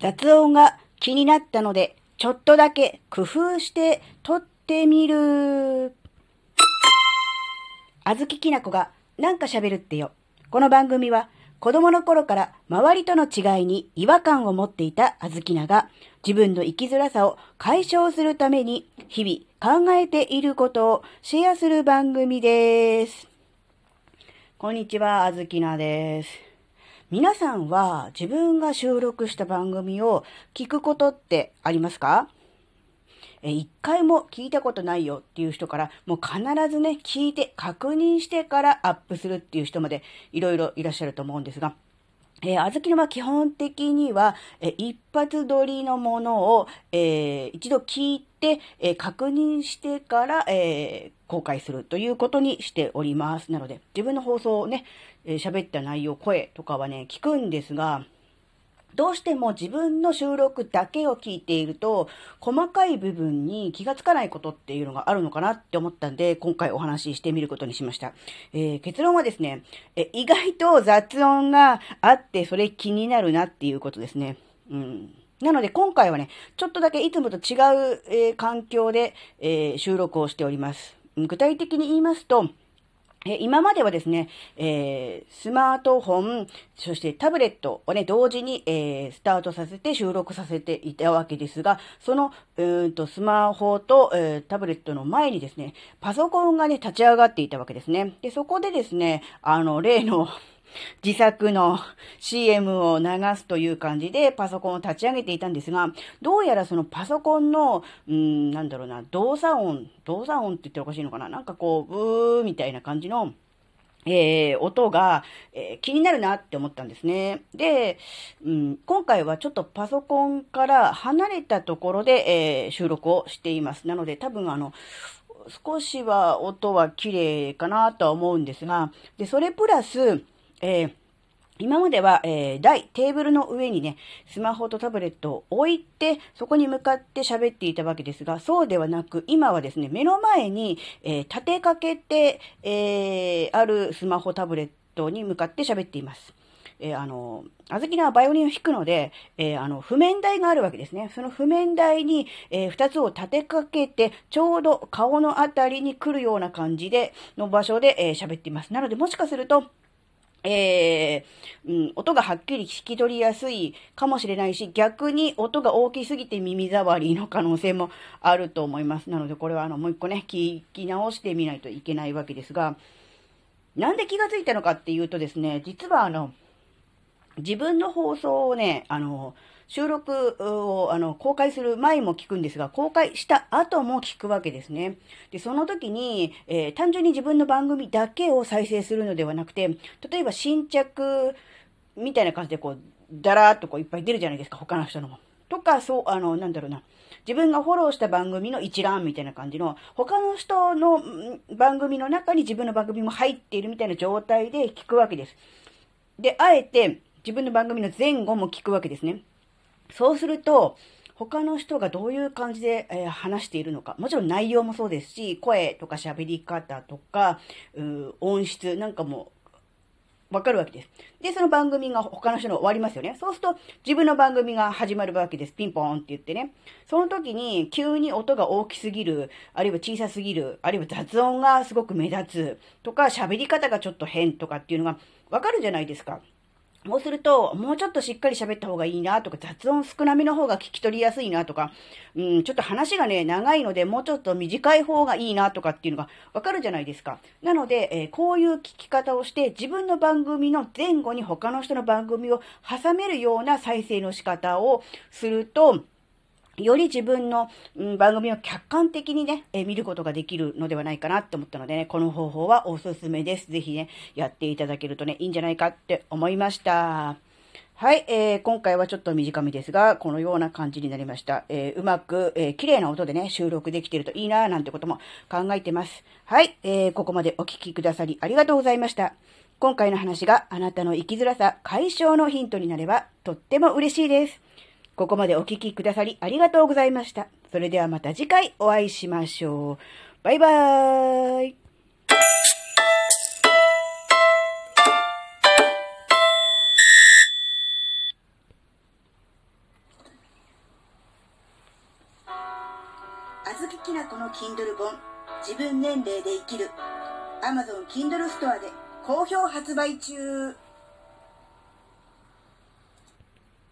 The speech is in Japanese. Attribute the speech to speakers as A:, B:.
A: 雑音が気になったので、ちょっとだけ工夫して撮ってみる。あずききなこがなんか喋るってよ。この番組は子供の頃から周りとの違いに違和感を持っていたあずきなが自分の生きづらさを解消するために日々考えていることをシェアする番組です。こんにちは、あずきなです。皆さんは自分が収録した番組を聞くことってありますか？え一回も聞いたことないよっていう人から、もう必ずね、聞いて確認してからアップするっていう人までいろいろいらっしゃると思うんですが、えー、あずきのは基本的には、えー、一発撮りのものを、えー、一度聞いて、えー、確認してから、えー、公開するということにしております。なので、自分の放送をね、えー、喋った内容、声とかはね、聞くんですが、どうしても自分の収録だけを聞いていると、細かい部分に気がつかないことっていうのがあるのかなって思ったんで、今回お話ししてみることにしました。えー、結論はですね、え、意外と雑音があって、それ気になるなっていうことですね。うん。なので今回はね、ちょっとだけいつもと違う、えー、環境で、えー、収録をしております。具体的に言いますと、え今まではですね、えー、スマートフォン、そしてタブレットをね、同時に、えー、スタートさせて収録させていたわけですが、その、うんと、スマホと、えー、タブレットの前にですね、パソコンがね、立ち上がっていたわけですね。で、そこでですね、あの、例の自作の CM を流すという感じでパソコンを立ち上げていたんですが、どうやらそのパソコンの、うん、なんだろうな、動作音、動作音って言っておかしいのかななんかこう、ブーみたいな感じの、えー、音が、えー、気になるなって思ったんですね。で、うん、今回はちょっとパソコンから離れたところで、えー、収録をしています。なので多分あの、少しは音は綺麗かなとは思うんですが、で、それプラス、えー今までは、えー、台、テーブルの上にね、スマホとタブレットを置いて、そこに向かって喋っていたわけですが、そうではなく、今はですね、目の前に、えー、立てかけて、えー、あるスマホ、タブレットに向かって喋っています。えー、あの、あずきなはバイオリンを弾くので、えー、あの、譜面台があるわけですね。その譜面台に、えー、二つを立てかけて、ちょうど顔のあたりに来るような感じで、の場所で、えー、喋っています。なので、もしかすると、えー、うん、音がはっきり聞き取りやすいかもしれないし、逆に音が大きすぎて耳障りの可能性もあると思います。なので、これはあの、もう一個ね、聞き直してみないといけないわけですが、なんで気がついたのかっていうとですね、実はあの、自分の放送をね、あの、収録をあの公開する前も聞くんですが、公開した後も聞くわけですね。で、その時に、えー、単純に自分の番組だけを再生するのではなくて、例えば新着みたいな感じでこう、だらーっとこういっぱい出るじゃないですか、他の人のも。とか、そう、あの、なんだろうな。自分がフォローした番組の一覧みたいな感じの、他の人の番組の中に自分の番組も入っているみたいな状態で聞くわけです。で、あえて自分の番組の前後も聞くわけですね。そうすると、他の人がどういう感じで、えー、話しているのか。もちろん内容もそうですし、声とか喋り方とか、音質なんかもわかるわけです。で、その番組が他の人の終わりますよね。そうすると自分の番組が始まるわけです。ピンポーンって言ってね。その時に急に音が大きすぎる、あるいは小さすぎる、あるいは雑音がすごく目立つとか、喋り方がちょっと変とかっていうのがわかるじゃないですか。そうすると、もうちょっとしっかり喋った方がいいなとか、雑音少なめの方が聞き取りやすいなとか、うん、ちょっと話がね、長いので、もうちょっと短い方がいいなとかっていうのがわかるじゃないですか。なので、えー、こういう聞き方をして、自分の番組の前後に他の人の番組を挟めるような再生の仕方をすると、より自分の、うん、番組を客観的にね、え、見ることができるのではないかなって思ったのでね、この方法はおすすめです。ぜひね、やっていただけるとね、いいんじゃないかって思いました。はい、えー、今回はちょっと短めですが、このような感じになりました。えー、うまく、えー、綺麗な音でね、収録できてるといいなぁなんてことも考えてます。はい、えー、ここまでお聞きくださりありがとうございました。今回の話があなたの生きづらさ解消のヒントになれば、とっても嬉しいです。ここまでお聴きくださりありがとうございました。それではまた次回お会いしましょう。バイバーイ。あずききなこの Kindle 本自分年齢で生きる Amazon Kindle ストアで好評発売中